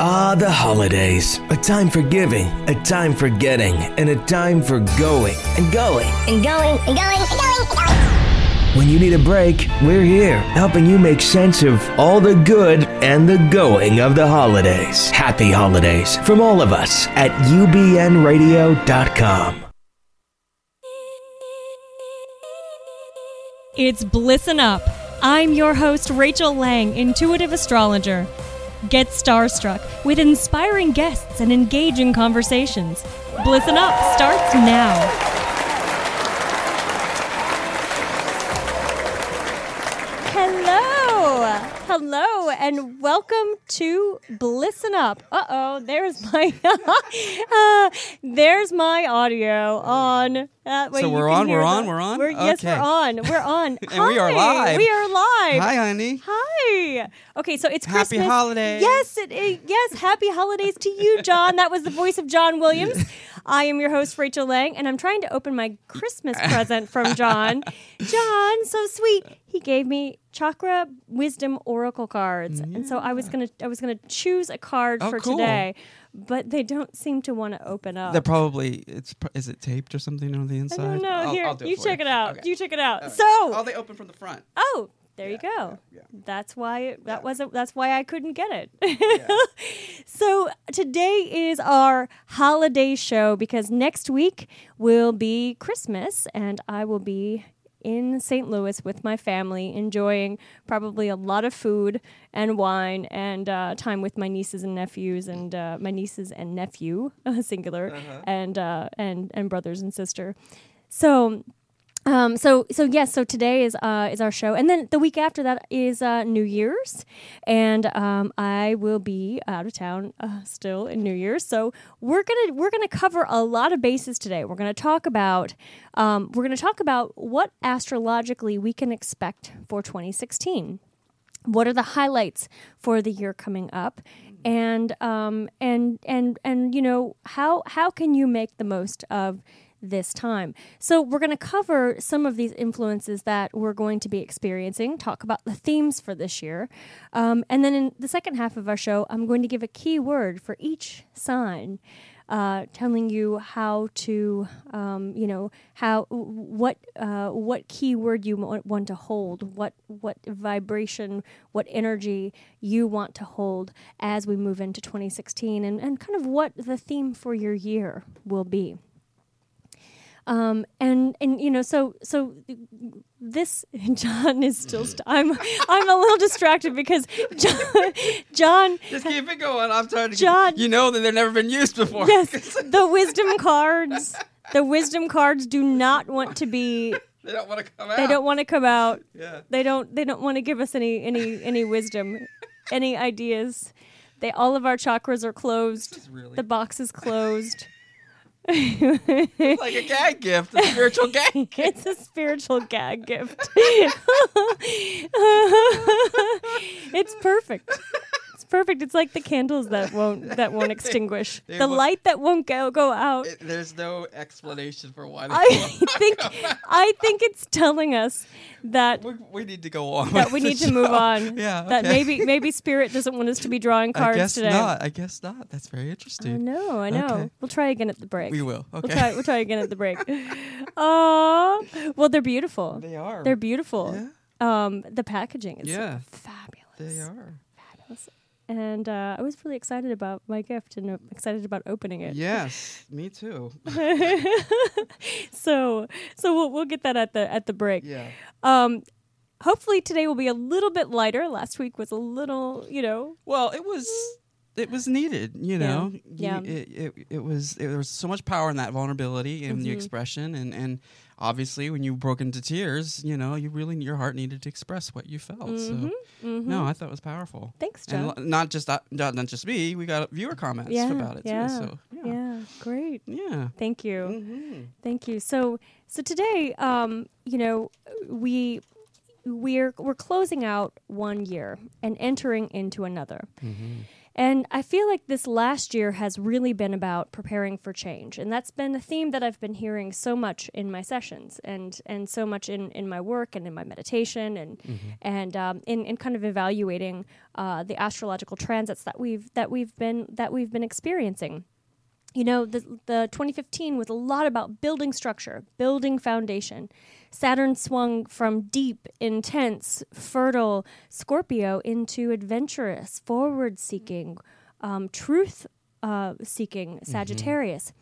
Ah, the holidays. A time for giving, a time for getting, and a time for going and going. and going and going and going and going. When you need a break, we're here, helping you make sense of all the good and the going of the holidays. Happy holidays from all of us at ubnradio.com. It's Blissin' Up. I'm your host, Rachel Lang, intuitive astrologer. Get starstruck with inspiring guests and engaging conversations. Blissin' Up starts now. Hello, and welcome to Blissin' Up. Uh oh, there's my uh, there's my audio on. That way So we're on, we're on, we're on? We're, Yes, we're on. We're on. And we are Hi, live. We are live. Hi, honey. Hi. Okay, so it's Happy Christmas. holidays. Yes, it, it- yes. Happy holidays to you, John. That was the voice of John Williams. I am your host, Rachel Lang, and I'm trying to open my Christmas present from John. John, so sweet. He gave me chakra wisdom oracle cards, and so I was gonna, I was gonna choose a card Oh, for cool. today, but they don't seem to want to open up. They're probably it's is it taped or something on the I inside? don't know. I'll- Here, I'll do you for check it out. Okay. You check it out. All right. So, oh, they open from the front. Oh, there you go. yeah. That's why it, that wasn't. That's why I couldn't get it. so today is our holiday show because next week will be Christmas, and I will be in St. Louis with my family, enjoying probably a lot of food and wine and uh, time with my nieces and nephews and uh, my nieces and nephew, singular, and uh, and and brothers and sister. So um, so so yes, so today is uh, is our show, and then the week after that is uh, New Year's, and um, I will be out of town uh, still in New Year's. So we're gonna we're gonna cover a lot of bases today. We're gonna talk about um, we're gonna talk about what astrologically we can expect for 2016 what are the highlights for the year coming up and um and and and you know how how can you make the most of this time so we're going to cover some of these influences that we're going to be experiencing talk about the themes for this year um, and then in the second half of our show i'm going to give a key word for each sign uh, telling you how to, um, you know, how what uh, what keyword you wa- want to hold, what what vibration, what energy you want to hold as we move into 2016, and and kind of what the theme for your year will be. Um, and and you know, so so this John is still. St- I'm I'm a little distracted because John John Just keep it going. I'm trying to. John- Get, you know that they've never been used before. yes, the wisdom cards. The wisdom cards do not want to be. they don't want to come out. They don't want to come out. Yeah. They don't. They don't want to give us any any any wisdom, any ideas. They all of our chakras are closed. really- The box is closed. It's like a gag gift, a spiritual gag. Gift. it's a spiritual gag gift. it's perfect. Perfect. It's like the candles that won't that won't extinguish. they the won't- light that won't go go out. It- there's no explanation for why. I think I think it's telling us that we, we need to go on. that we need to move on. Yeah. That maybe maybe spirit doesn't want us to be drawing cards today. I guess today. not. I guess not. That's very interesting. I know, I know. Okay. We'll try again at the break. We will. Okay. We'll try we'll try again at the break. Aw. Well they're beautiful. They are. They're beautiful. Yeah. Um the packaging is Yeah. fabulous. They are. And uh, I was really excited about my gift and uh, excited about opening it. Yes. Me too. So so we'll we'll get that at the at the break. Yeah. Um hopefully today will be a little bit lighter. Last week was a little, you know, Well, it was it was needed, you know. You- Yeah. It, it, it was it, there was so much power in that vulnerability and Mm-hmm. the expression and and obviously when you broke into tears, you know, you really your heart needed to express what you felt. So no, I thought it was powerful. Mm-hmm. Thanks, And John. not just that, not, not just me. We got viewer comments yeah, about it yeah, too. So yeah. yeah, great. Yeah. Thank you. Mhm. Thank you. So, so today, um, you know, we we're we're closing out one year and entering into another. And I feel like this last year has really been about preparing for change. And that's been a theme that I've been hearing so much in my sessions and, and so much in, in my work and in my meditation and, and um, in, in kind of evaluating uh, the astrological transits that we've, that, we've been, that we've been experiencing. You know the, the 2015 was a lot about building structure building foundation saturn swung from deep intense fertile scorpio into adventurous forward seeking um, truth uh, seeking Sagittarius,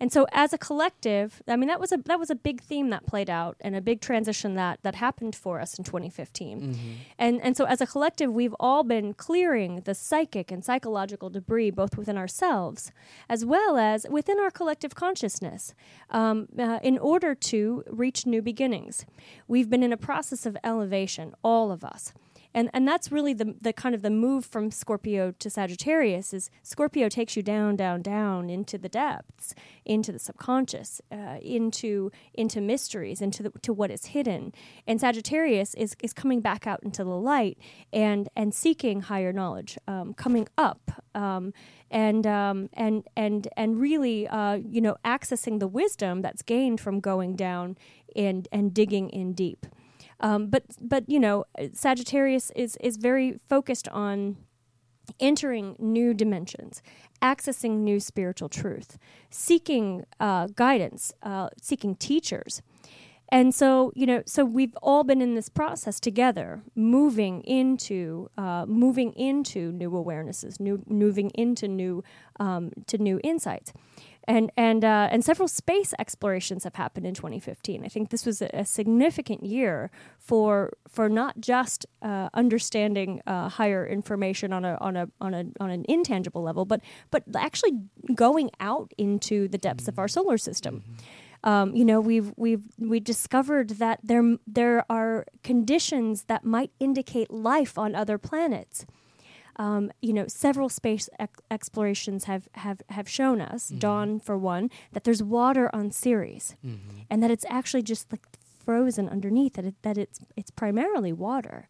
and so as a collective, I mean that was a that was a big theme that played out and a big transition that that happened for us in 2015, and and so as a collective, we've all been clearing the psychic and psychological debris both within ourselves as well as within our collective consciousness, um, uh, in order to reach new beginnings. We've been in a process of elevation, all of us and and that's really the the kind of the move from Scorpio to Sagittarius is Scorpio takes you down down down into the depths into the subconscious uh, into into mysteries into the, to what is hidden. And Sagittarius is is coming back out into the light and and seeking higher knowledge um, coming up um, and um, and and and really uh, you know accessing the wisdom that's gained from going down and and digging in deep um, but but you know, Sagittarius is is very focused on entering new dimensions, accessing new spiritual truth, seeking uh, guidance, uh, seeking teachers. And so, you know, so we've all been in this process together, moving into, uh, moving into new awarenesses, new, moving into new, um, to new insights and and uh, and several space explorations have happened in 2015. I think this was a, a significant year for for not just uh, understanding uh, higher information on a on a on a on an intangible level, but but actually going out into the depths of our solar system. Um, you know, we've we've we discovered that there there are conditions that might indicate life on other planets um, you know, several space ex- explorations have, have, have shown us, Dawn for one, that there's water on Ceres, and that it's actually just like frozen underneath. That it, that it's it's primarily water.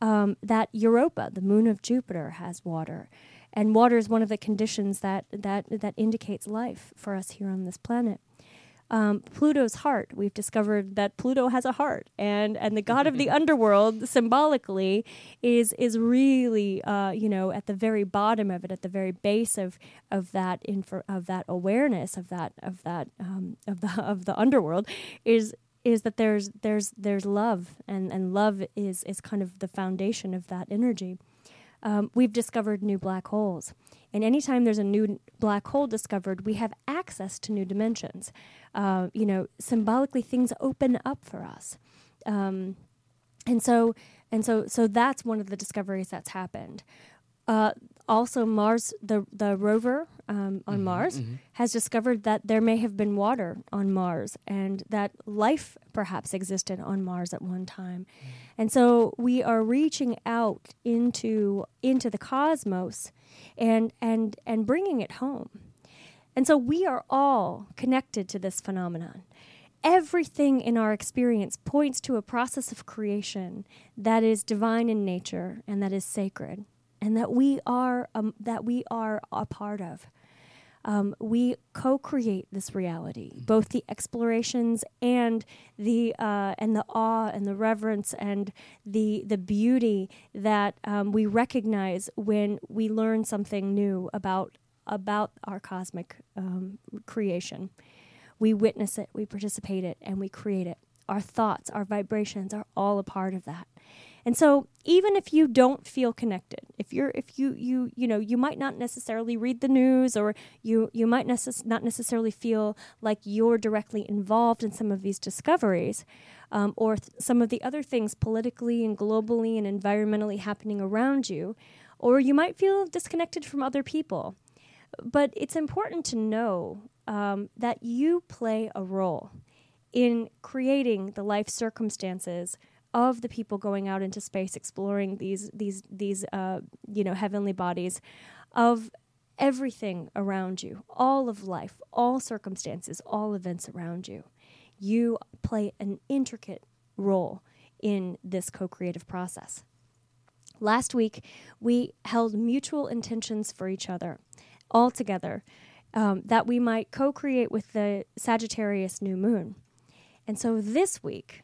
Um, that Europa, the moon of Jupiter, has water, and water is one of the conditions that that that indicates life for us here on this planet um, Pluto's heart. We've discovered that Pluto has a heart, and and the god of the underworld symbolically is is really uh, you know at the very bottom of it, at the very base of of that infor- of that awareness of that of that um, of the of the underworld is is that there's there's there's love and and love is is kind of the foundation of that energy. Um, we've discovered new black holes. And anytime there's a new black hole discovered, we have access to new dimensions. Uh, you know, symbolically, things open up for us. Um, and so, and so, so that's one of the discoveries that's happened. Uh, also, Mars, the the rover um, on mm-hmm, Mars, mm-hmm. has discovered that there may have been water on Mars, and that life perhaps existed on Mars at one time. Mm. And so, we are reaching out into into the cosmos, and and and bringing it home. And so, we are all connected to this phenomenon everything in our experience points to a process of creation that is divine in nature and that is sacred and that we are um, that we are a part of um, we co-create this reality both the explorations and the uh, and the awe and the reverence and the the beauty that um, we recognize when we learn something new about about our cosmic um, creation we witness it, we participate it, and we create it. Our thoughts, our vibrations are all a part of that. And so even if you don't feel connected, if you're if you you you know, you might not necessarily read the news or you you might necess- not necessarily feel like you're directly involved in some of these discoveries um, or th- some of the other things politically and globally and environmentally happening around you, or you might feel disconnected from other people. But it's important to know um, that you play a role in creating the life circumstances of the people going out into space exploring these these these uh, you know heavenly bodies of everything around you all of life all circumstances all events around you you play an intricate role in this co creative process. Last week, we held mutual intentions for each other, all together, um, that we might co create with the Sagittarius new moon. And so this week,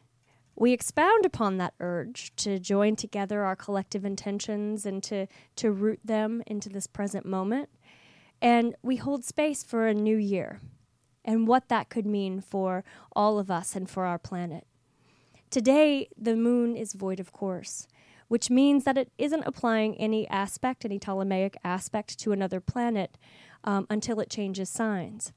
we expound upon that urge to join together our collective intentions and to, to root them into this present moment. And we hold space for a new year and what that could mean for all of us and for our planet. Today, the moon is void of course, which means that it isn't applying any aspect, any Ptolemaic aspect to another planet um, until it changes signs.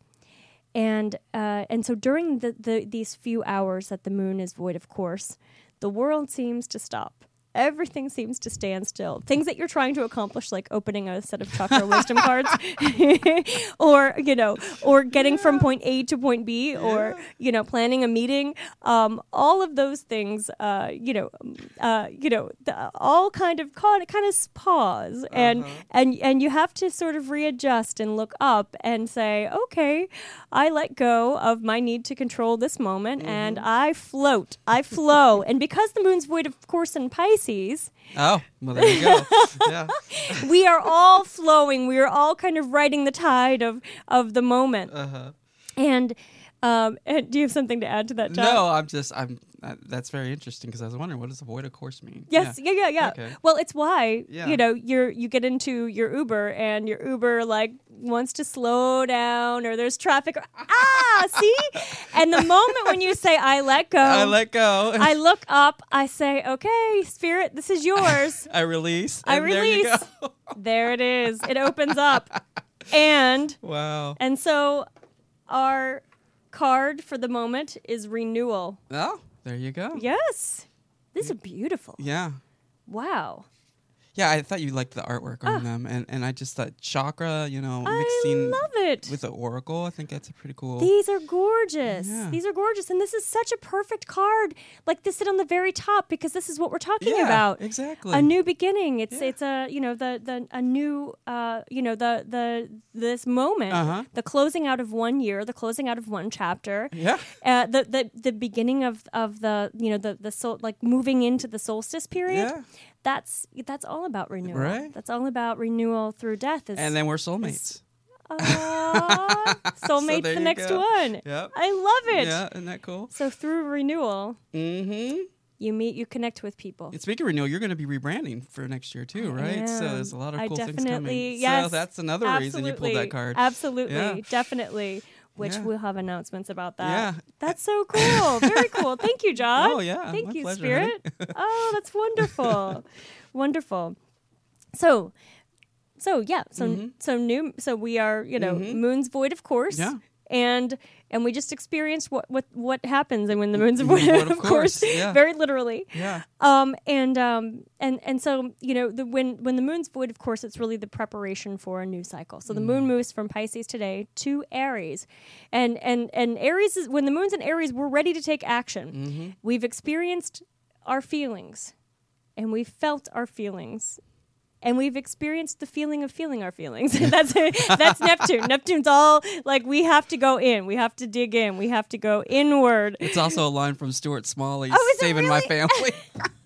And, uh, and so during the, the, these few hours that the moon is void of course, the world seems to stop everything seems to stand still. Things that you're trying to accomplish, like opening a set of chakra wisdom cards, or you know, or getting yeah. from point A to point B, yeah. or you know, planning a meeting. Um, all of those things, uh, you know, uh, you know, the, all kind of kind of pause, uh-huh. and and and you have to sort of readjust and look up and say, okay, I let go of my need to control this moment, mm-hmm. and I float, I flow, and because the moon's void, of course, in Pisces Pisces. Oh, well, there you go. yeah. we are all flowing. We are all kind of riding the tide of of the moment. Uh-huh. And um, and do you have something to add to that, John? No, I'm just I'm uh, that's very interesting because I was wondering what does avoid a course mean? Yes, yeah, yeah, yeah. yeah. Okay. Well, it's why yeah. you know you're you get into your Uber and your Uber like wants to slow down or there's traffic. Or, ah, see. And the moment when you say I let go, I let go. I look up. I say, okay, spirit, this is yours. I release. I release. There, there it is. It opens up. And wow. And so our card for the moment is renewal. Oh, there you go. Yes. This is beautiful. Yeah. Wow. Yeah, I thought you liked the artwork on ah. them, and, and I just thought chakra, you know, mixing I love it. with the oracle. I think that's a pretty cool. These are gorgeous. Yeah. These are gorgeous, and this is such a perfect card, like to sit on the very top because this is what we're talking yeah, about. Exactly. A new beginning. It's yeah. it's a you know the the a new uh you know the the this moment, uh-huh. the closing out of one year, the closing out of one chapter. Yeah. Uh, the the the beginning of of the you know the the like moving into the solstice period. Yeah that's that's all about renewal. Right. That's all about renewal through death. Is, and then we're soulmates. Uh, soulmates so the next go. one. Yep. I love it. Yeah, isn't that cool? So through renewal, mm-hmm. you meet, you connect with people. And speaking of renewal, you're going to be rebranding for next year too, right? So there's a lot of cool things coming. Yes, so that's another reason you pulled that card. Absolutely, yeah. definitely which yeah. we'll have announcements about that. Yeah. That's so cool. Very cool. Thank you, John. Oh, yeah. Thank My you, pleasure, Spirit. oh, that's wonderful. wonderful. So, so yeah, so mm-hmm. so new. So we are, you know, mm-hmm. moon's void, of course. Yeah. And and we just experienced what what what happens and when the moon's void, of, of course, yeah. very literally. Yeah. Um. And um. And and so you know the when when the moon's void, of course, it's really the preparation for a new cycle. So the mm. moon moves from Pisces today to Aries, and and and Aries is when the moon's in Aries, we're ready to take action. Mm-hmm. We've experienced our feelings and we've felt our feelings and we've experienced the feeling of feeling our feelings. that's that's Neptune. Neptune's all like we have to go in, we have to dig in, we have to go inward. It's also a line from Stuart Smalley, oh, "Saving really? My Family."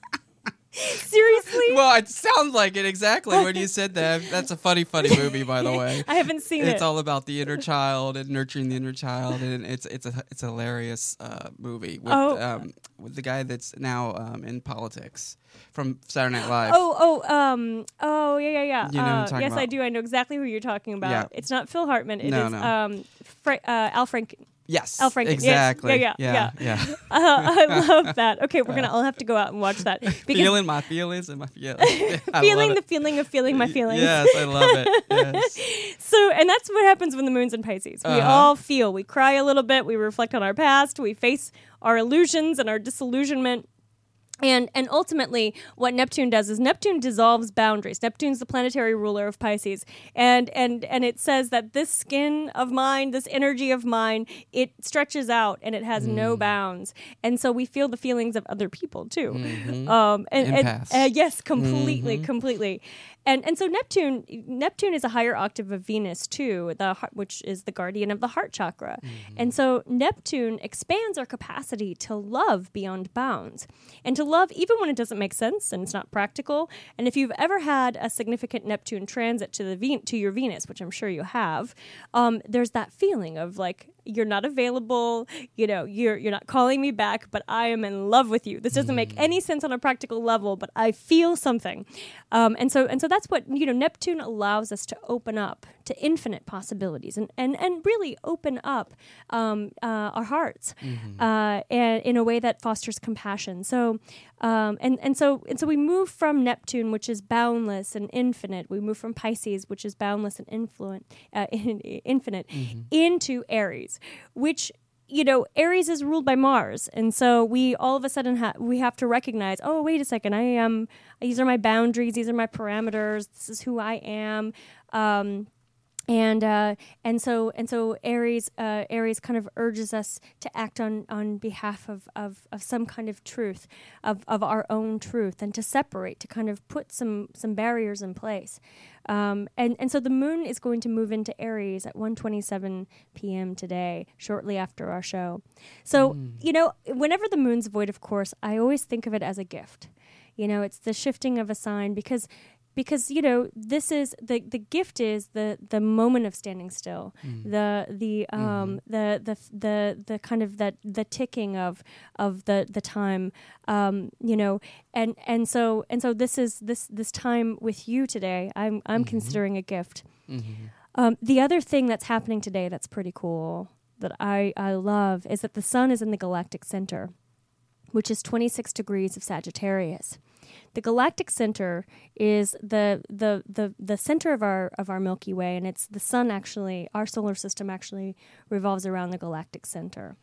Seriously? Well, it sounds like it exactly when you said that. That's a funny, funny movie, by the way. I haven't seen it's it. It's all about the inner child and nurturing the inner child, and it's it's a it's a hilarious uh, movie with oh. um, with the guy that's now um, in politics from Saturday Night Live. Oh, oh, um, oh, yeah, yeah, yeah. You know uh, yes, about. I do. I know exactly who you're talking about. Yeah. It's not Phil Hartman. It no, is no. um, Fra- uh, Al Frank. Yes. Al Franken. Exactly. Yes. Yeah, yeah, yeah. yeah. uh, I love that. Okay, we're gonna. I'll have to go out and watch that. feeling my feelings and my feelings. feeling the feeling of feeling my feelings. Yes, I love it. Yes. so, and that's what happens when the moon's in Pisces. We Uh-huh. all feel. We cry a little bit. We reflect on our past. We face our illusions and our disillusionment. And and ultimately, what Neptune does is Neptune dissolves boundaries. Neptune's the planetary ruler of Pisces, and and and it says that this skin of mine, this energy of mine, it stretches out and it has no bounds. And so we feel the feelings of other people too. Mhm. Um, and, and uh, yes, completely, completely. And and so Neptune Neptune is a higher octave of Venus too, the heart, which is the guardian of the heart chakra, and so Neptune expands our capacity to love beyond bounds, and to love even when it doesn't make sense and it's not practical. And if you've ever had a significant Neptune transit to the Ven- to your Venus, which I'm sure you have, um, there's that feeling of like you're not available you know you're you're not calling me back but i am in love with you. This doesn't make any sense on a practical level but i feel something. Um, and so and so that's what you know neptune allows us to open up to infinite possibilities and and, and really open up um, uh, our hearts uh, and in a way that fosters compassion so um, and and so and so we move from Neptune, which is boundless and infinite. We move from Pisces, which is boundless and influent, uh, in, infinite, into Aries, which you know Aries is ruled by Mars, and so we all of a sudden ha- we have to recognize. Oh, wait a second! I am. These are my boundaries. These are my parameters. This is who I am. Um, and uh, and so and so Aries uh, Aries kind of urges us to act on on behalf of, of, of some kind of truth of, of our own truth and to separate to kind of put some some barriers in place. Um, and and so the moon is going to move into Aries at 1:27 p.m. today shortly after our show. So you know whenever the moon's void of course I always think of it as a gift. You know it's the shifting of a sign because because you know this is the the gift is the the moment of standing still. The the um the, the the the kind of that the ticking of of the the time um you know and and so and so this is this this time with you today i'm i'm considering a gift. Um, the other thing that's happening today that's pretty cool that I, I love is that the sun is in the galactic center, which is 26 degrees of Sagittarius. The galactic center is the, the, the, the center of our, of our Milky Way, and it's the sun actually, our solar system actually revolves around the galactic center.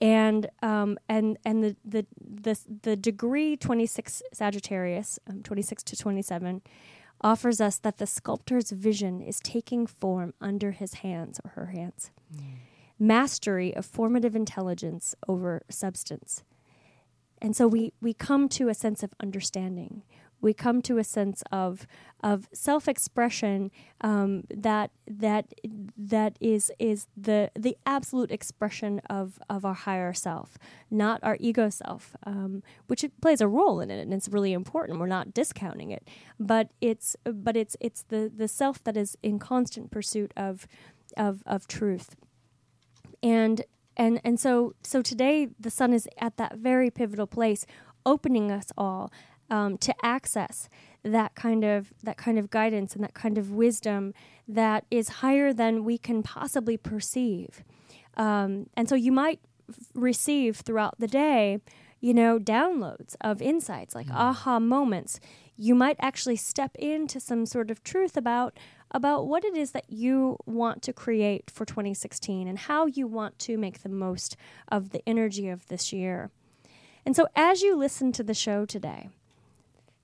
And um, and and the, the the the degree 26 Sagittarius, um, 26 to 27, offers us that the sculptor's vision is taking form under his hands or her hands. Mastery of formative intelligence over substance. And so we, we come to a sense of understanding. We come to a sense of of self expression um, that that that is is the the absolute expression of of our higher self, not our ego self, um, which plays a role in it, and it's really important. We're not discounting it, but it's but it's it's the the self that is in constant pursuit of of of truth and and and so so today the sun is at that very pivotal place opening us all um, to access that kind of that kind of guidance and that kind of wisdom that is higher than we can possibly perceive. Um, and so you might f- receive throughout the day you know downloads of insights like aha moments. You might actually step into some sort of truth about about what it is that you want to create for 2016 and how you want to make the most of the energy of this year. And so, as you listen to the show today,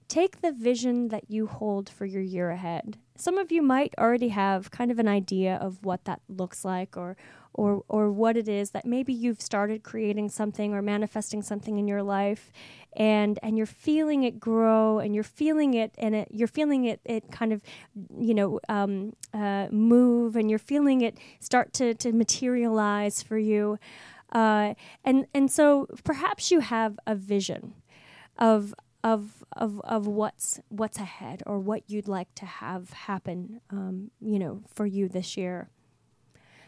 take the vision that you hold for your year ahead. Some of you might already have kind of an idea of what that looks like or or or what it is that maybe you've started creating something or manifesting something in your life and and you're feeling it grow and you're feeling it and it, you're feeling it it kind of you know um, uh, move and you're feeling it start to to materialize for you. Uh, and and so perhaps you have a vision of of of of what's what's ahead or what you'd like to have happen um, you know for you this year.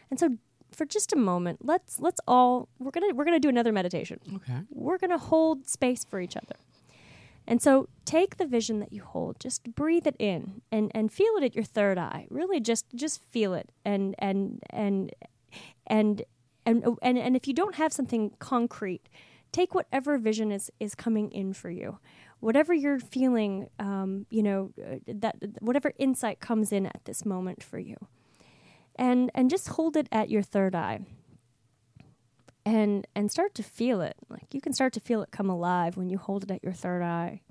And so for just a moment let's let's all we're gonna we're gonna do another meditation. Okay. we're gonna hold space for each other. And so take the vision that you hold. Just breathe it in and and feel it at your third eye. Really just just feel it and and and and and and, and if you don't have something concrete take whatever vision is is coming in for you whatever you're feeling um, you know uh, that whatever insight comes in at this moment for you. And and just hold it at your third eye. And and start to feel it. Like you can start to feel it come alive when you hold it at your third eye.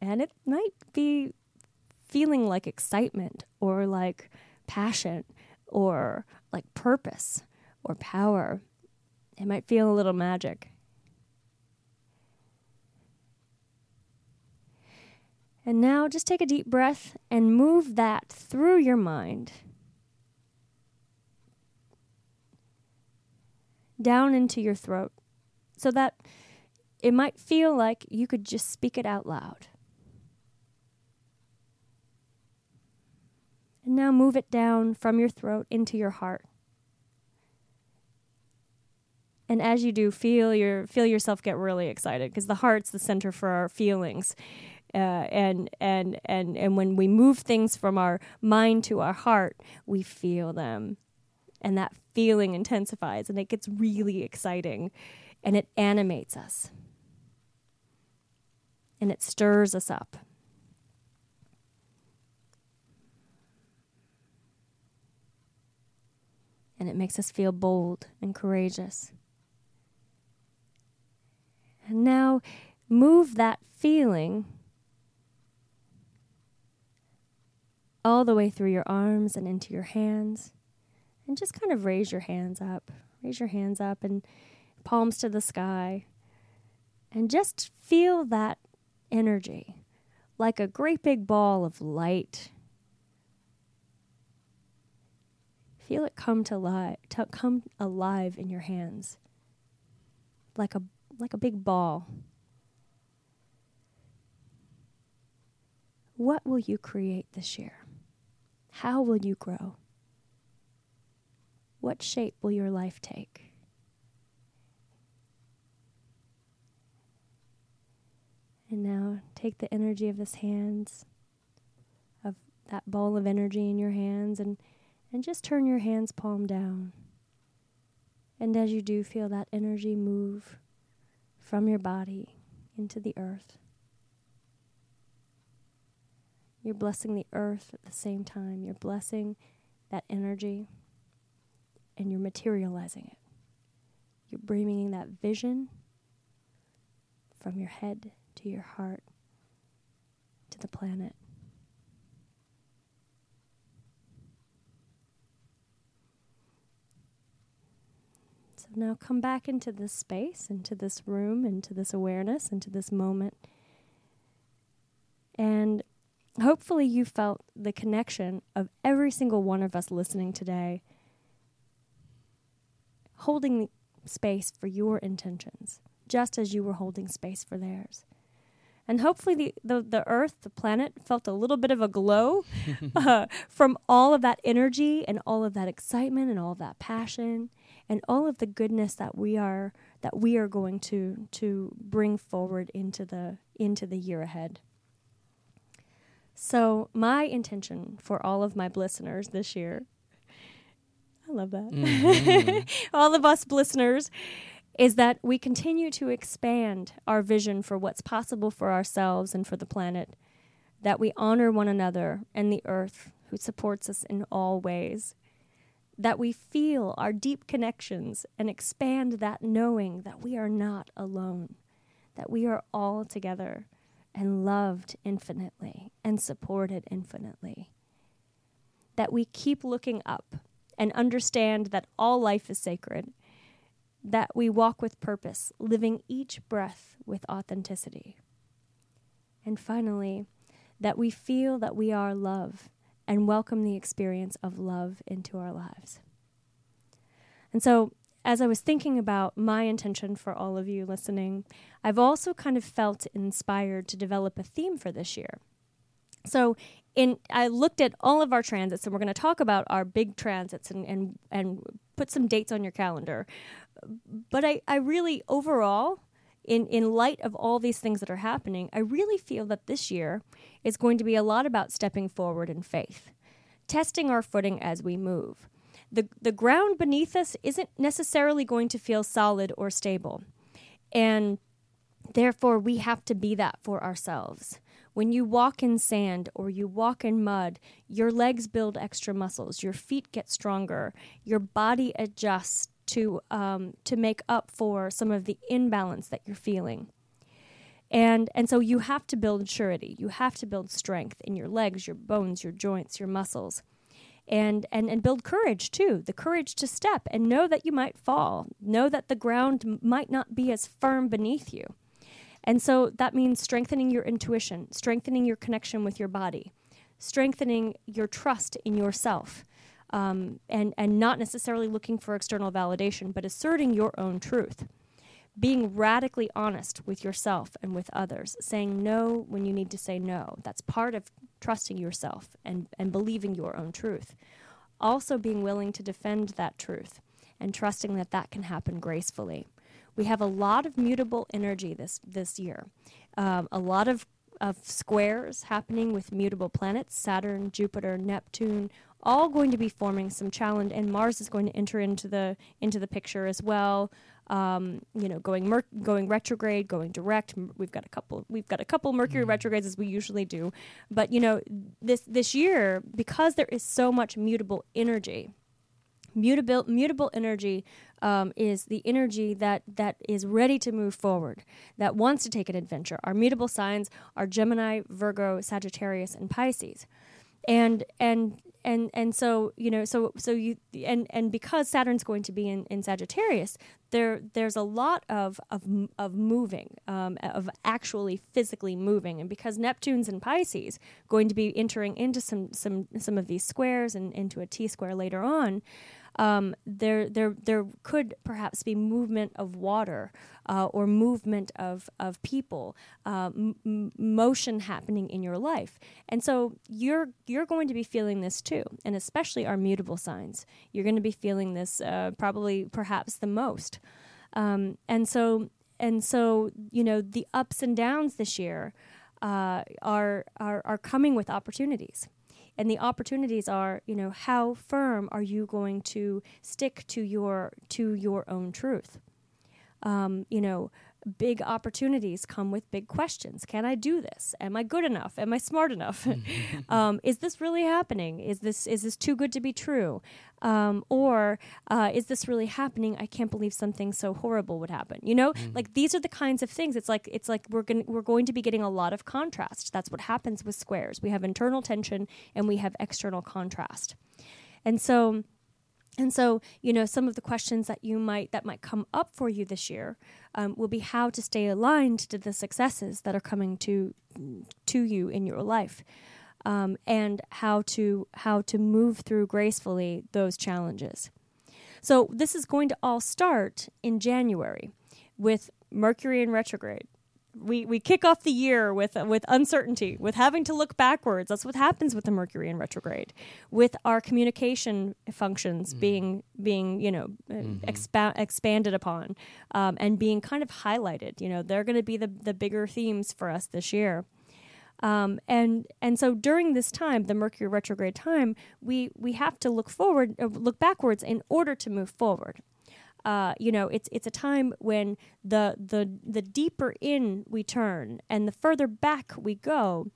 And it might be feeling like excitement or like passion or like purpose or power. It might feel a little magic And now just take a deep breath and move that through your mind down into your throat so that it might feel like you could just speak it out loud. And now move it down from your throat into your heart. And as you do, feel your feel yourself get really excited because the heart's the center for our feelings. Uh, and and and and when we move things from our mind to our heart, we feel them, and that feeling intensifies, and it gets really exciting, and it animates us, and it stirs us up. And it makes us feel bold and courageous. And now move that feeling all the way through your arms and into your hands. And just kind of raise your hands up. Raise your hands up and palms to the sky. And just feel that energy like a great big ball of light. Feel it come to life, to come alive in your hands, like a like a big ball. What will you create this year? How will you grow? What shape will your life take? And now take the energy of this hands, of that ball of energy in your hands, and, and just turn your hands palm down. And as you do, feel that energy move from your body into the earth. You're blessing the earth at the same time. You're blessing that energy and you're materializing it. You're bringing that vision from your head to your heart to the planet. So now come back into this space, into this room, into this awareness, into this moment. And hopefully you felt the connection of every single one of us listening today holding space for your intentions just as you were holding space for theirs. And hopefully the, the, the earth the planet felt a little bit of a glow uh, from all of that energy and all of that excitement and all of that passion and all of the goodness that we are that we are going to to bring forward into the into the year ahead so, my intention for all of my listeners this year, I love that, mm-hmm. all of us listeners, is that we continue to expand our vision for what's possible for ourselves and for the planet, that we honor one another and the earth who supports us in all ways, that we feel our deep connections and expand that knowing that we are not alone, that we are all together and loved infinitely and supported infinitely. That we keep looking up and understand that all life is sacred. That we walk with purpose, living each breath with authenticity. And finally, that we feel that we are love and welcome the experience of love into our lives. And so as I was thinking about my intention for all of you listening, I've also kind of felt inspired to develop a theme for this year. So, in I looked at all of our transits, and we're going to talk about our big transits and, and and put some dates on your calendar. But I, I really overall, in in light of all these things that are happening, I really feel that this year is going to be a lot about stepping forward in faith, testing our footing as we move the, the ground beneath us isn't necessarily going to feel solid or stable. And therefore, we have to be that for ourselves. When you walk in sand or you walk in mud, your legs build extra muscles, your feet get stronger, your body adjusts to, um, to make up for some of the imbalance that you're feeling. And, and so you have to build surety. You have to build strength in your legs, your bones, your joints, your muscles and, and, and build courage too the courage to step and know that you might fall, know that the ground might not be as firm beneath you. And so that means strengthening your intuition, strengthening your connection with your body, strengthening your trust in yourself, um, and, and not necessarily looking for external validation, but asserting your own truth. Being radically honest with yourself and with others, saying no when you need to say no. That's part of trusting yourself and, and believing your own truth. Also, being willing to defend that truth and trusting that that can happen gracefully. We have a lot of mutable energy this, this year, um, a lot of, of squares happening with mutable planets Saturn, Jupiter, Neptune, all going to be forming some challenge, and Mars is going to enter into the into the picture as well. Um, you know, going mer- going retrograde, going direct. We've got a couple. We've got a couple Mercury retrogrades as we usually do, but you know, this this year because there is so much mutable energy. Mutable mutable energy um, is the energy that that is ready to move forward, that wants to take an adventure. Our mutable signs are Gemini, Virgo, Sagittarius, and Pisces and and and and so you know so so you and and because Saturn's going to be in, in Sagittarius there there's a lot of of, of moving um, of actually physically moving. And because Neptune's in Pisces going to be entering into some some some of these squares and into a T square later on um, there there there could perhaps be movement of water uh, or movement of of people, uh, m- motion happening in your life, and so you're you're going to be feeling this too, and especially our mutable signs. You're going to be feeling this uh, probably perhaps the most, um, and so and so you know the ups and downs this year uh, are are are coming with opportunities and the opportunities are you know how firm are you going to stick to your to your own truth? Um, you know big opportunities come with big questions. Can i do this? Am i good enough? Am i smart enough? Um, is this really happening? Is this is this too good to be true? Um, or uh, is this really happening? I can't believe something so horrible would happen you know? Like these are the kinds of things. It's like it's like we're going we're going to be getting a lot of contrast. That's what happens with squares. We have internal tension and we have external contrast. And so and so, you know, some of the questions that you might that might come up for you this year um, will be how to stay aligned to the successes that are coming to to you in your life, um, and how to how to move through gracefully those challenges. So this is going to all start in January with Mercury in retrograde. We, we kick off the year with with uncertainty, with having to look backwards. That's what happens with the Mercury in retrograde, with our communication functions being being you know uh, expa- expanded upon um, and being kind of highlighted. You know they're going to be the the bigger themes for us this year. Um, and and so during this time, the Mercury retrograde time, we we have to look forward, uh, look backwards in order to move forward. Uh, you know, it's it's a time when the the the deeper in we turn and the further back we go,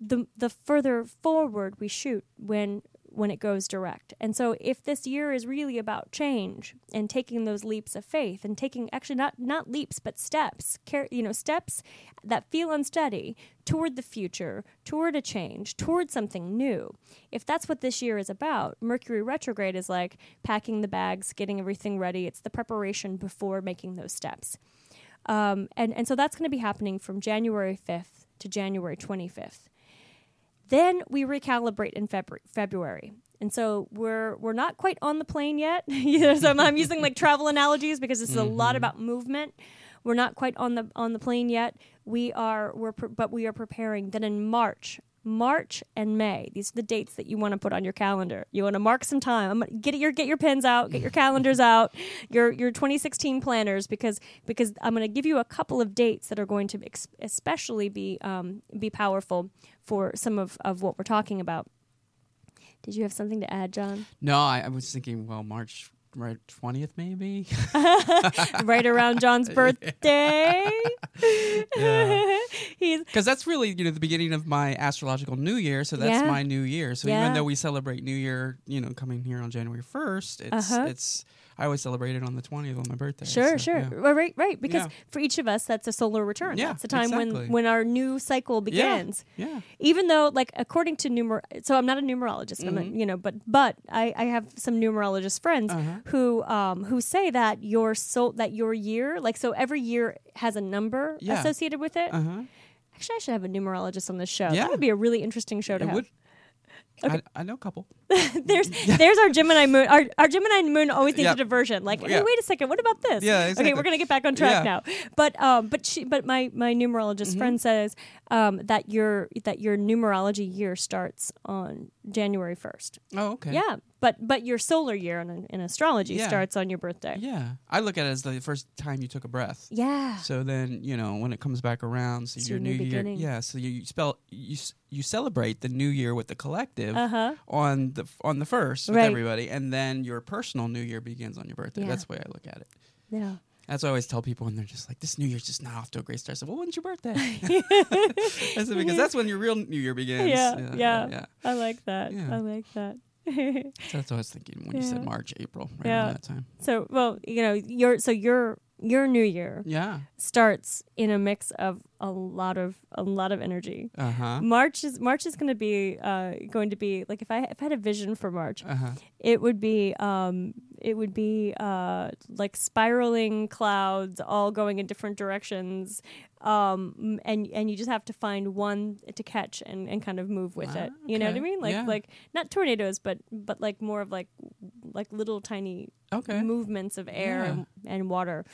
the the further forward we shoot when when it goes direct. And so if this year is really about change and taking those leaps of faith and taking actually not not leaps but steps, care, you know, steps that feel unsteady toward the future, toward a change, toward something new. If that's what this year is about, Mercury retrograde is like packing the bags, getting everything ready. It's the preparation before making those steps. Um, and, and so that's going to be happening from January 5th to January 25th. Then we recalibrate in February. February. And so we're we're not quite on the plane yet. So I'm, I'm using like travel analogies because this is a lot mm-hmm. about movement. We're not quite on the on the plane yet. We are we're pre- but we are preparing. Then in March, March and May. These are the dates that you want to put on your calendar. You want to mark some time. I'm gonna- Get your get your pens out, get your calendars out, your your 2016 planners because because I'm going to give you a couple of dates that are going to ex- especially be um, be powerful for some of, of what we're talking about. Did you have something to add, John? No, I, I was thinking, well, March right twentieth maybe. right around John's birthday. He's Because that's really, you know, the beginning of my astrological new year. So that's Yeah. my new year. So Yeah. even though we celebrate New Year, you know, coming here on January first, it's Uh-huh. it's I always celebrate it on the twentieth on my birthday. Sure, so, sure. yeah. Well, Right, right. Because Yeah. for each of us, that's a solar return. Yeah, that's the time when exactly. when our new cycle begins. Yeah. Even though, like, according to numer, so I'm not a numerologist. I'm Mm-hmm. not, you know, but but I, I have some numerologist friends Uh-huh. who um who say that your soul that your year, like, so every year has a number Yeah. associated with it. Uh huh. Actually, I should have a numerologist on this show. Yeah. That would be a really interesting show to It have. would. I, I know a couple. there's there's our Gemini moon. Our, our Gemini moon always needs Yeah. a diversion. Like, hey, Yeah. wait a second, what about this? Yeah, Okay, we're gonna get back on track Yeah. now. But um, but she, but my my numerologist Mm-hmm. friend says um that your that your numerology year starts on January first. Oh, okay. Yeah, but but your solar year in, in astrology Yeah. starts on your birthday. Yeah. I look at it as the first time you took a breath. Yeah. So then, you know, when it comes back around, so your new new year, beginning. yeah. So you, you spell you you celebrate the new year with the collective Uh-huh. on the on the first with Right. everybody, and then your personal new year begins on your birthday. Yeah. That's the way I look at it. Yeah. That's what I always tell people when they're just like, "This New Year's just not off to a great start." I said, "Well, when's your birthday?" I said, "Because that's when your real New Year begins." Yeah, yeah. yeah. I like that. Yeah. I like that. So that's what I was thinking when you said March, April, right Yeah. around that time. so well, you know, your so your your new year Yeah. starts in a mix of a lot of a lot of energy. Uh huh. March is March is going to be uh, going to be like if I if I had a vision for March, Uh huh. it would be um, it would be uh, like spiraling clouds all going in different directions, um, and and you just have to find one to catch and, and kind of move with it. You know what I mean? Like Yeah. like not tornadoes, but but like more of like like little tiny Okay. movements of air Yeah. and, and water.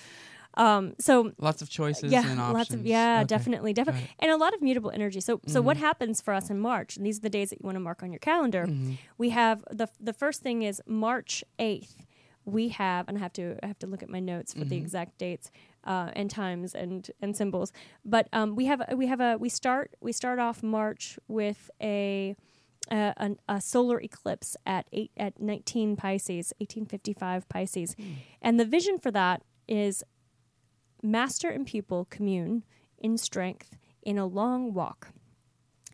Um, so Lots of choices yeah, and options. lots of yeah, Okay. definitely, definitely, Got and a lot of mutable energy. So, so Mm-hmm. what happens for us in March? And these are the days that you want to mark on your calendar. Mm-hmm. We have the the first thing is March eighth. We have, and I have to I have to look at my notes for the Mm-hmm. exact dates uh, and times and and symbols. But um, we have we have a we start we start off March with a. Uh, an, a solar eclipse at eight at 19 Pisces, 1855 Pisces, Hmm. and the vision for that is master and pupil commune in strength in a long walk.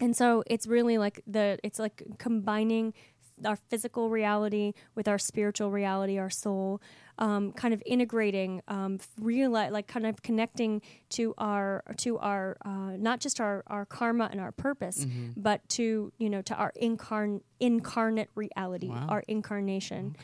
And so it's really like the it's like combining our physical reality with our spiritual reality, our soul, um, kind of integrating, um, real like kind of connecting to our to our uh, not just our our karma and our purpose, but to you know to our incarn incarnate reality, Wow. our incarnation.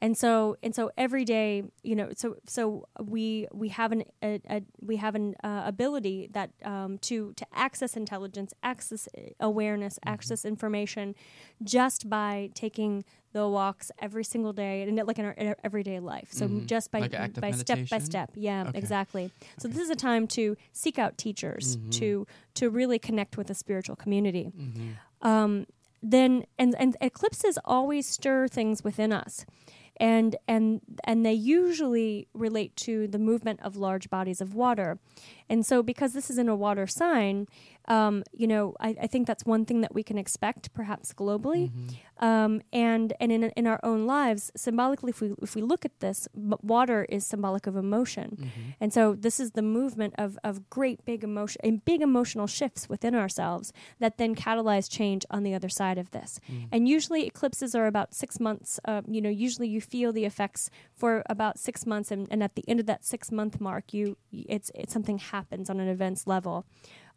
And so and so every day, you know, so so we we have an a, a, we have an uh, ability that um, to to access intelligence, access uh, awareness, Mm-hmm. access information, just by taking the walks every single day and like in our, in our everyday life. So just by Mm-hmm. Like by step by step, yeah, Okay. exactly. So this is a time to seek out teachers Mm-hmm. to to really connect with a spiritual community Mm-hmm. um, then and, and eclipses always stir things within us and and and they usually relate to the movement of large bodies of water and so because this is in a water sign um, you know I, I think that's one thing that we can expect perhaps globally um, and and in, in our own lives symbolically if we if we look at this water is symbolic of emotion and so this is the movement of, of great big emotion and big emotional shifts within ourselves that then catalyze change on the other side of this. And usually eclipses are about six months. Uh, you know, usually you feel the effects for about six months, and, and at the end of that six month mark, you it's it's something happens on an events level.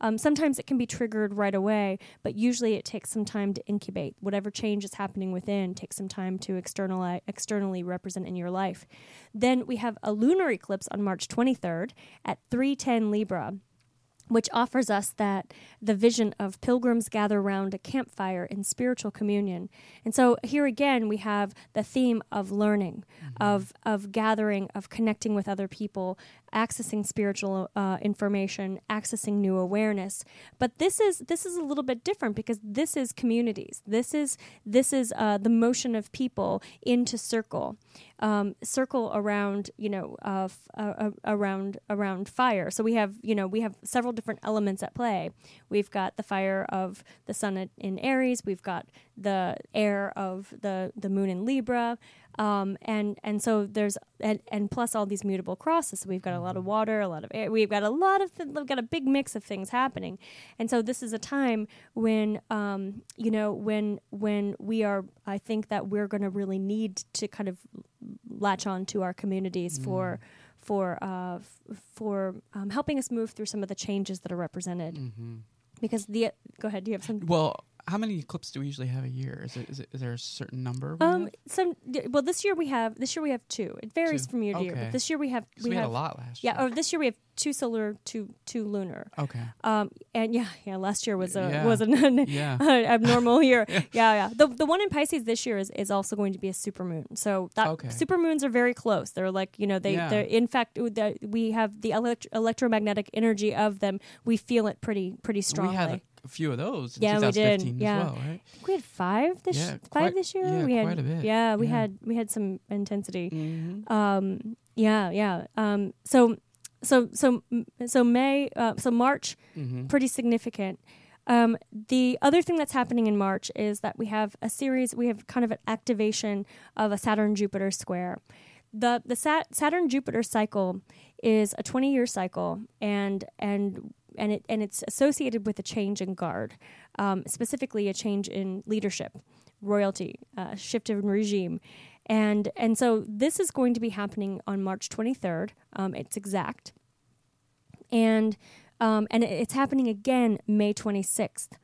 Um, sometimes it can be triggered right away, but usually it takes some time to incubate. Whatever change is happening within takes some time to externali- externally represent in your life. Then we have a lunar eclipse on March 23rd at 310 Libra which offers us that the vision of pilgrims gather round a campfire in spiritual communion. And so here again we have the theme of learning, of of gathering, of connecting with other people, accessing spiritual uh, information, accessing new awareness. But this is this is a little bit different because this is communities. This is this is uh, the motion of people into circle, um, circle around you know uh, f- uh, uh, around around fire. So we have you know we have several different elements at play. We've got the fire of the sun in- in Aries. We've got the air of the the moon in Libra. Um, and and so there's and, and plus all these mutable crosses. So we've got a lot of water, a lot of air. We've got a lot of th- we've got a big mix of things happening, and so this is a time when um, you know when when we are. I think that we're going to really need to kind of latch on to our communities for for uh, f- for um, helping us move through some of the changes that are represented. Because the go ahead, do you have some? Well, How many eclipses do we usually have a year? Is it is, it, is there a certain number? we Um, have? some well, this year we have this year we have two. It varies Two. from year to year, but this year we have we, we, had have a lot last yeah. year. Or this year we have two solar, two two lunar. okay. Um, and yeah, yeah. Last year was a Yeah. was an Yeah. abnormal year. yeah. yeah, The the one in Pisces this year is, is also going to be a supermoon. So that Okay. supermoons are very close. They're like you know they Yeah. they're in fact we have the elect- electromagnetic energy of them. We feel it pretty pretty strongly. We had a, a few of those in Yeah, we did. Yeah. as well, right? I think we had five this Yeah, five quite- this year. yeah, we had quite a bit. yeah we Yeah. had we had some intensity. Mm-hmm. Um, yeah, yeah. Um, so, so, so, so May, uh, so March, Mm-hmm. pretty significant. Um, the other thing that's happening in March is that we have a series. We have kind of an activation of a Saturn Jupiter square. The the Sat- Saturn Jupiter cycle is a twenty year cycle, and and and it and it's associated with a change in guard, um, specifically a change in leadership, royalty, uh, shift in regime, and and so this is going to be happening on March twenty third. Um, it's exact, and um, and it's happening again May twenty sixth.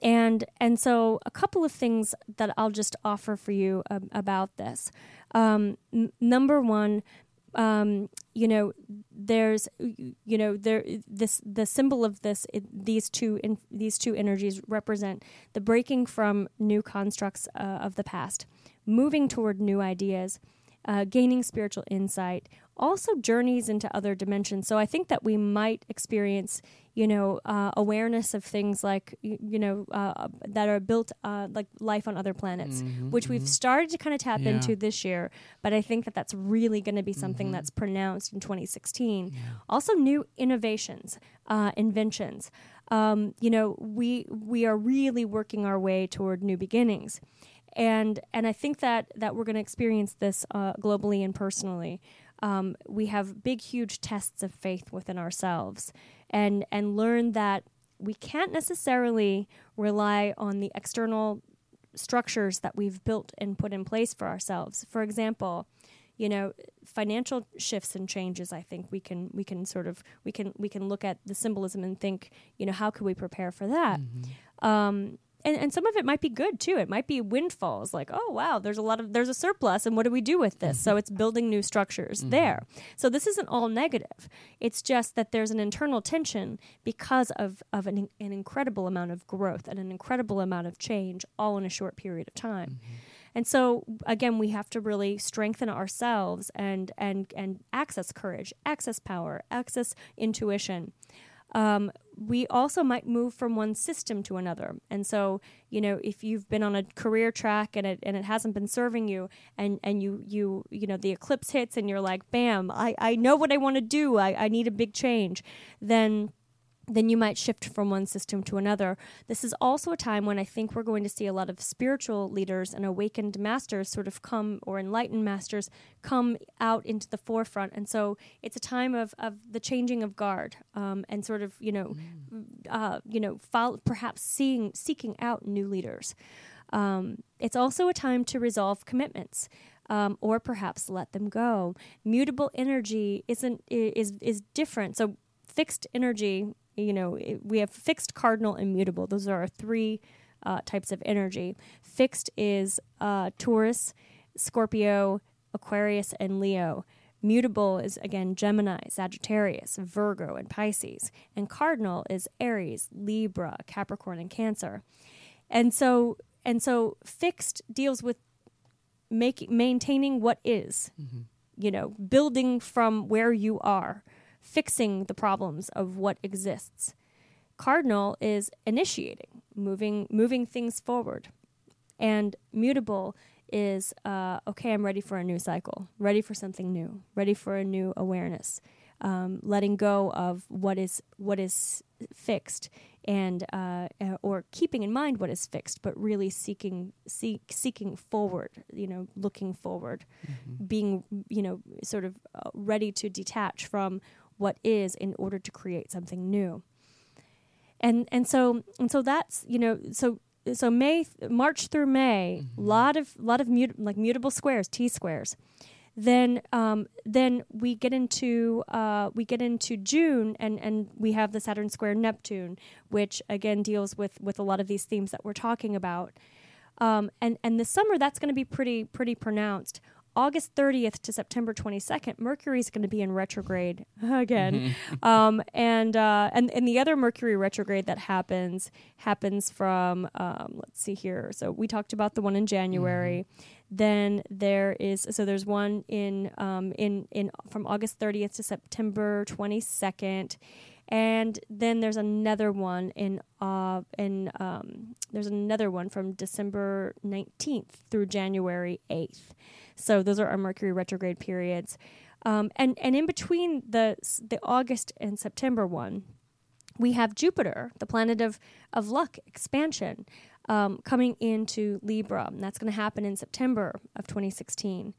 And and so a couple of things that I'll just offer for you um, about this. Um, n- number one, um, you know, there's you know there this the symbol of this it, these two in, these two energies represent the breaking from new constructs uh, of the past, moving toward new ideas, uh, gaining spiritual insight, also journeys into other dimensions. So I think that we might experience, you know, uh, awareness of things like, y- you know, uh, that are built uh, like life on other planets, which we've started to kind of tap Mm-hmm, Yeah. into this year. But I think that that's really going to be something Mm-hmm. that's pronounced in 2016. Also, new innovations, uh, inventions. Um, you know, we we are really working our way toward new beginnings and and I think that that we're going to experience this uh, globally and personally. Um, we have big, huge tests of faith within ourselves, and and learn that we can't necessarily rely on the external structures that we've built and put in place for ourselves. For example, you know, financial shifts and changes. I think we can we can sort of we can we can look at the symbolism and think, you know, how could we prepare for that? Um, and, and some of it might be good too. It might be windfalls, like, oh wow, there's a lot of there's a surplus, and what do we do with this? So mm-hmm. it's building new structures mm-hmm. there. So this isn't all negative. It's just that there's an internal tension because of of an, an incredible amount of growth and an incredible amount of change, all in a short period of time. Mm-hmm. And so again, we have to really strengthen ourselves and and and access courage, access power, access intuition. Um, we also might move from one system to another. And so, you know, if you've been on a career track and it and it hasn't been serving you and, and you you you know, the eclipse hits and you're like, bam, I, I know what I want to do. I, I need a big change, then then you might shift from one system to another. This is also a time when I think we're going to see a lot of spiritual leaders and awakened masters sort of come, or enlightened masters come out into the forefront. And so it's a time of, of the changing of guard um, and sort of, you know, uh, you know, follow, perhaps seeing, seeking out new leaders. Um, it's also a time to resolve commitments. Um, or perhaps let them go. Mutable energy isn't is is different. So fixed energy, you know, it, we have fixed, cardinal, immutable. Those are our three uh, types of energy. Fixed is uh, Taurus, Scorpio, Aquarius, and Leo. Mutable is again Gemini, Sagittarius, Virgo, and Pisces. And cardinal is Aries, Libra, Capricorn, and Cancer. And so and so fixed deals with making maintaining what is you know, building from where you are, fixing the problems of what exists. Cardinal is initiating, moving, moving things forward, and mutable is uh, okay. I'm ready for a new cycle, ready for something new, ready for a new awareness, um, letting go of what is what is fixed, and uh, uh, or keeping in mind what is fixed, but really seeking seek, seeking forward. You know, looking forward being you know sort of uh, ready to detach from what is in order to create something new and and so and so that's you know so so May March through May lot of lot of mut- like mutable squares T squares then um, then we get into uh, we get into June and and we have the Saturn square Neptune, which again deals with with a lot of these themes that we're talking about. Um, and and the summer that's going to be pretty pretty pronounced. August 30th to September 22nd, Mercury is going to be in retrograde again, um, and uh, and and the other Mercury retrograde that happens happens from um, let's see here. So we talked about the one in January. Then there is so there's one in um, in in from August 30th to September 22nd, and then there's another one in uh in um, there's another one from December 19th through January 8th. So those are our Mercury retrograde periods, um, and and in between the the August and September one, we have Jupiter, the planet of of luck, expansion, um, coming into Libra. And that's going to happen in September of 2016.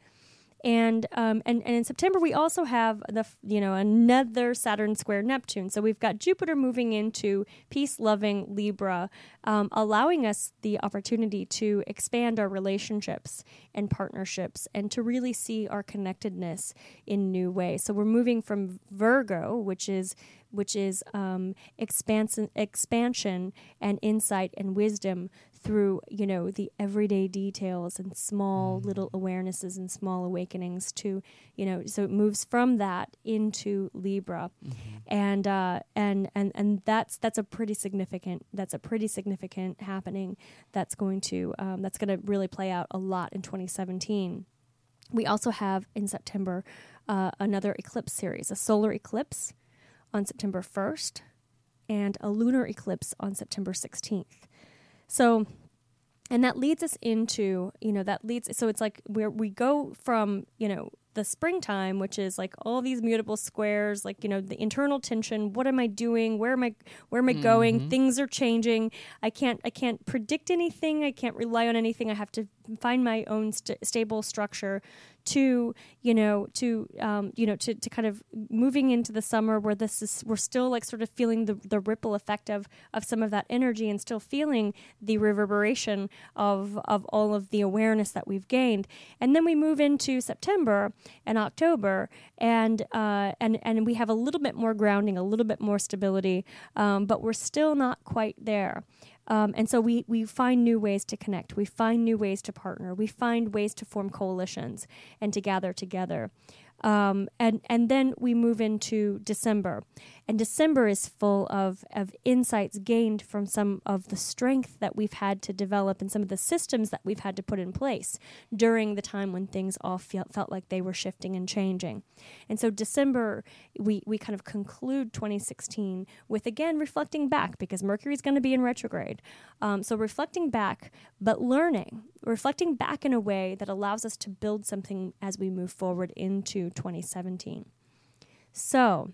And, um, and and in September we also have the you know another Saturn square Neptune. So we've got Jupiter moving into peace loving Libra, um, allowing us the opportunity to expand our relationships and partnerships and to really see our connectedness in new ways. So we're moving from Virgo, which is which is um, expansion, expansion and insight and wisdom through you know the everyday details and small little awarenesses and small awakenings to you know so it moves from that into Libra. And uh, and and and that's that's a pretty significant that's a pretty significant happening that's going to um, that's going to really play out a lot in 2017 we also have in September uh, another eclipse series, a solar eclipse on September 1st and a lunar eclipse on September 16th. So, and that leads us into, you know, that leads, so it's like where we go from, you know, the springtime, which is like all these mutable squares, like, you know, the internal tension. What am I doing? Where am I, where am I going? Mm-hmm. Things are changing. I can't, I can't predict anything. I can't rely on anything. I have to find my own st- stable structure to you know to um, you know to, to kind of moving into the summer where this is we're still like sort of feeling the, the ripple effect of of some of that energy and still feeling the reverberation of of all of the awareness that we've gained. And then we move into September and October and uh, and and we have a little bit more grounding a little bit more stability um, but we're still not quite there um, and so we, we find new ways to connect. We find new ways to partner. We find ways to form coalitions and to gather together. Um, and, and then we move into December. And December is full of, of insights gained from some of the strength that we've had to develop and some of the systems that we've had to put in place during the time when things all felt, felt like they were shifting and changing. And so December, we, we kind of conclude 2016 with again reflecting back because Mercury is going to be in retrograde. Um, so reflecting back, but learning, reflecting back in a way that allows us to build something as we move forward into 2017. So,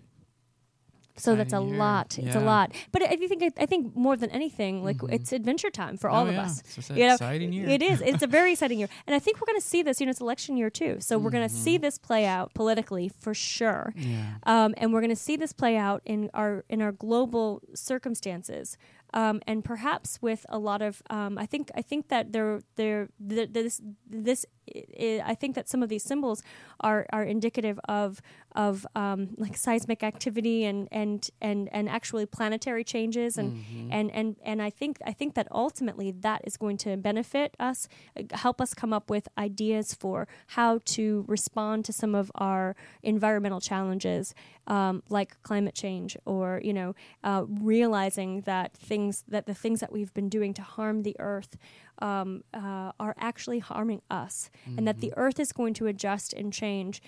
so that's a year. lot. It's a lot. But I I think I think more than anything, like it's adventure time for Oh, all of yeah. us. It's an You know, exciting year. It is. It's a very exciting year, and I think we're going to see this. You know, it's election year too, so we're going to see this play out politically for sure. Yeah. Um, and we're going to see this play out in our in our global circumstances, um, and perhaps with a lot of. Um, I think I think that there there th- this this i I think that some of these symbols are are indicative of of um, like seismic activity and and and and actually planetary changes and and and and I think I think that ultimately that is going to benefit us, uh, help us come up with ideas for how to respond to some of our environmental challenges, um, like climate change, or you know, uh, realizing that things that the things that we've been doing to harm the earth um, uh, are actually harming us, and that the earth is going to adjust and change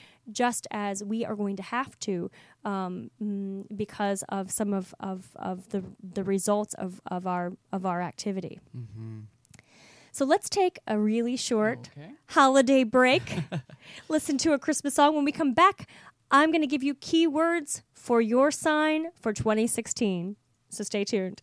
just as we are going to have to um, mm, because of some of, of, of the, the results of, of, our, of our activity. So let's take a really short Okay. holiday break, listen to a Christmas song. When we come back, I'm going to give you keywords for your sign for 2016. So stay tuned.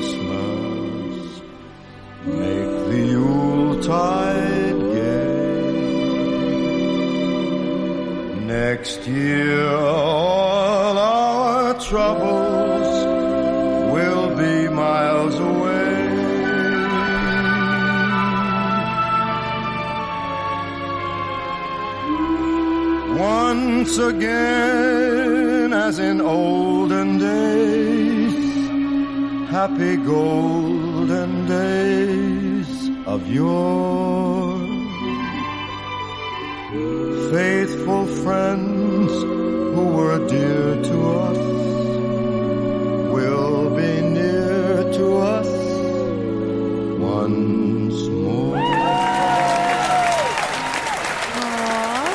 Christmas. Make the Yuletide gay. Next year, all our troubles will be miles away. Once again, as in olden days, happy golden days of yore. Faithful friends who were dear to us will be near to us once more. Aww,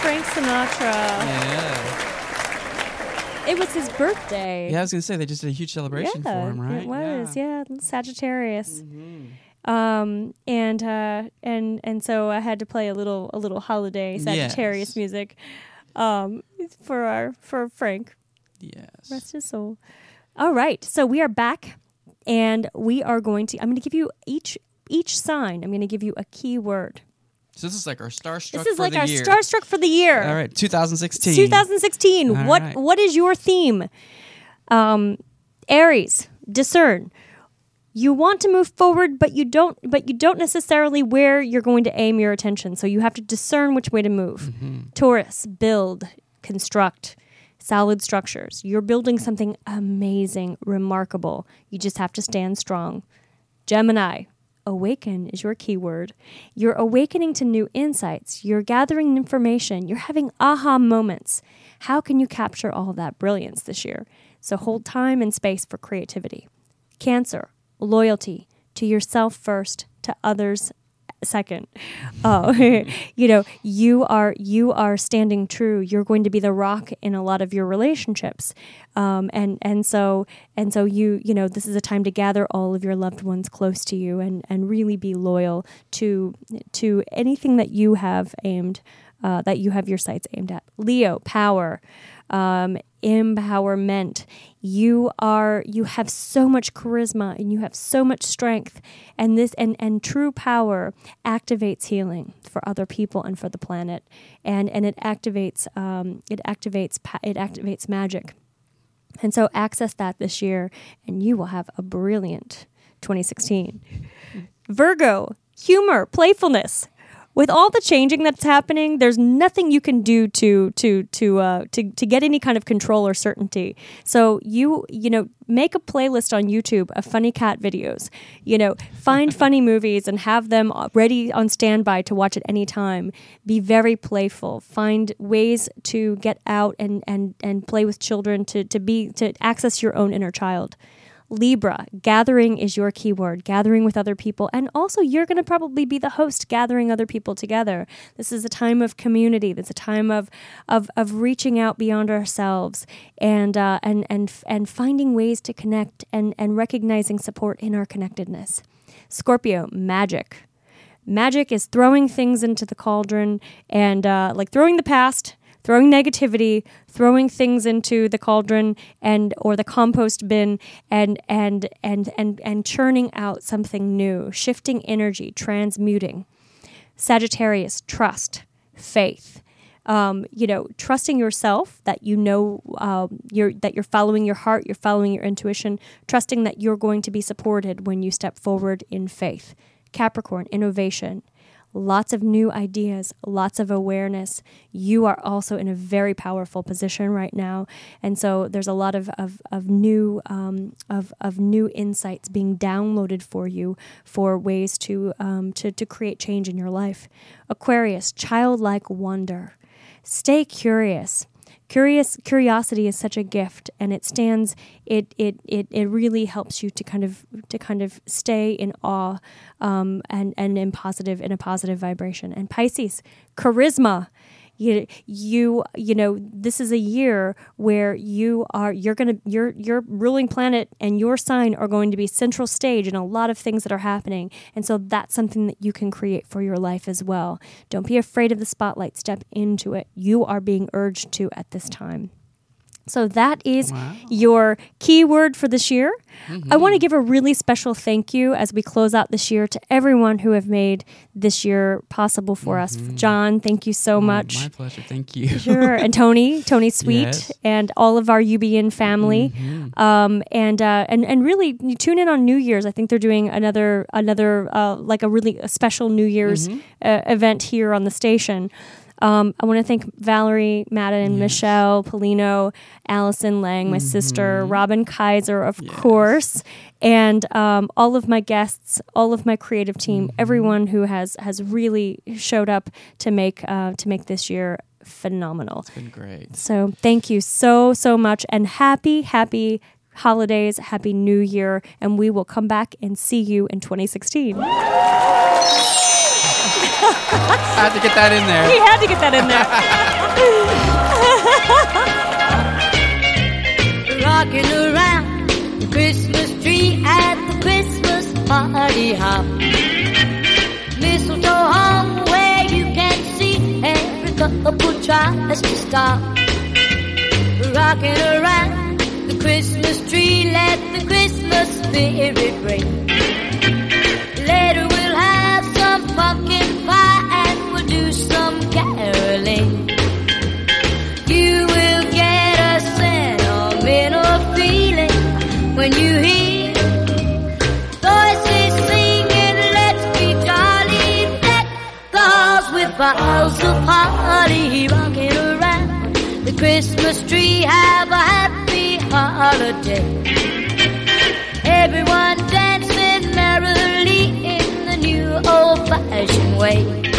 Frank Sinatra. Yeah. His birthday. Yeah, I was gonna say they just did a huge celebration yeah, for him, right? It was, yeah, Sagittarius. Mm-hmm. Um, and uh, and and so I had to play a little a little holiday Sagittarius Yes. music, um, for our for Frank. Yes. Rest his soul. All right, so we are back, and we are going to. I'm going to give you each each sign. I'm going to give you a key word. So this is like our starstruck for the year. This is like our year. starstruck for the year. All right, 2016. 2016. All what right. what is your theme? Um, Aries, discern. You want to move forward, but you don't. But you don't necessarily where you're going to aim your attention. So you have to discern which way to move. Taurus, build, construct, solid structures. You're building something amazing, remarkable. You just have to stand strong. Gemini, awaken is your keyword. You're awakening to new insights. You're gathering information. You're having aha moments. How can you capture all that brilliance this year? So hold time and space for creativity. Cancer, loyalty to yourself first, to others second. Oh, you know, you are you are standing true. You're going to be the rock in a lot of your relationships, um, and and so and so you you know this is a time to gather all of your loved ones close to you and and really be loyal to to anything that you have aimed. Uh, that you have your sights aimed at. Leo, power, um, empowerment. You are you have so much charisma and you have so much strength, and this and and true power activates healing for other people and for the planet, and and it activates um, it activates it activates magic. And so access that this year, and you will have a brilliant 2016. Virgo, humor, playfulness. With all the changing that's happening, there's nothing you can do to to to uh, to to get any kind of control or certainty. So you you know make a playlist on YouTube of funny cat videos. You know, find funny movies and have them ready on standby to watch at any time. Be very playful. Find ways to get out and and and play with children to to be to access your own inner child. Libra, gathering is your keyword, gathering with other people. And also, you're going to probably be the host gathering other people together. This is a time of community. This is a time of, of, of reaching out beyond ourselves and, uh, and, and, and finding ways to connect and, and recognizing support in our connectedness. Scorpio, magic. Magic is throwing things into the cauldron and uh, like throwing the past throwing negativity, throwing things into the cauldron and or the compost bin and and and and and churning out something new, shifting energy, transmuting. Sagittarius, trust, faith. Um, you know, trusting yourself that you know um, you're that you're following your heart, you're following your intuition, trusting that you're going to be supported when you step forward in faith. Capricorn, innovation, lots of new ideas, lots of awareness. You are also in a very powerful position right now, and so there's a lot of of, of new um, of of new insights being downloaded for you for ways to um, to to create change in your life. Aquarius, childlike wonder. Stay curious. Curious curiosity is such a gift and it stands it it it, it really helps you to kind of to kind of stay in awe um, and and in positive in a positive vibration. And pisces charisma you you you know this is a year where you are you're going to your your ruling planet and your sign are going to be central stage in a lot of things that are happening. And so that's something that you can create for your life as well. Don't be afraid of the spotlight. Step into it. You are being urged to at this time so that is your keyword for this year. I want to give a really special thank you as we close out this year to everyone who have made this year possible for us. John, thank you so Oh, much. My pleasure. Thank you. Sure, and Tony, Tony Sweet, Yes. and all of our UBN family, um, and uh, and and really you tune in on New Year's. I think they're doing another another uh, like a really a special New Year's uh, event here on the station. Um, I want to thank Valerie, Madden, Michelle, Polino, Allison Lang, my sister, Robin Kaiser, of course, and um, all of my guests, all of my creative team, everyone who has has really showed up to make uh, to make this year phenomenal. It's been great. So thank you so, so much. And happy, happy holidays, happy new year. And we will come back and see you in 2016. I had to get that in there. We had to get that in there. rocking around the Christmas tree at the Christmas party hop. Mistletoe hung where you can see every couple tries to stop. Rocking around the Christmas tree, let the Christmas spirit ring. Holiday. Everyone dancing merrily in the new old-fashioned way.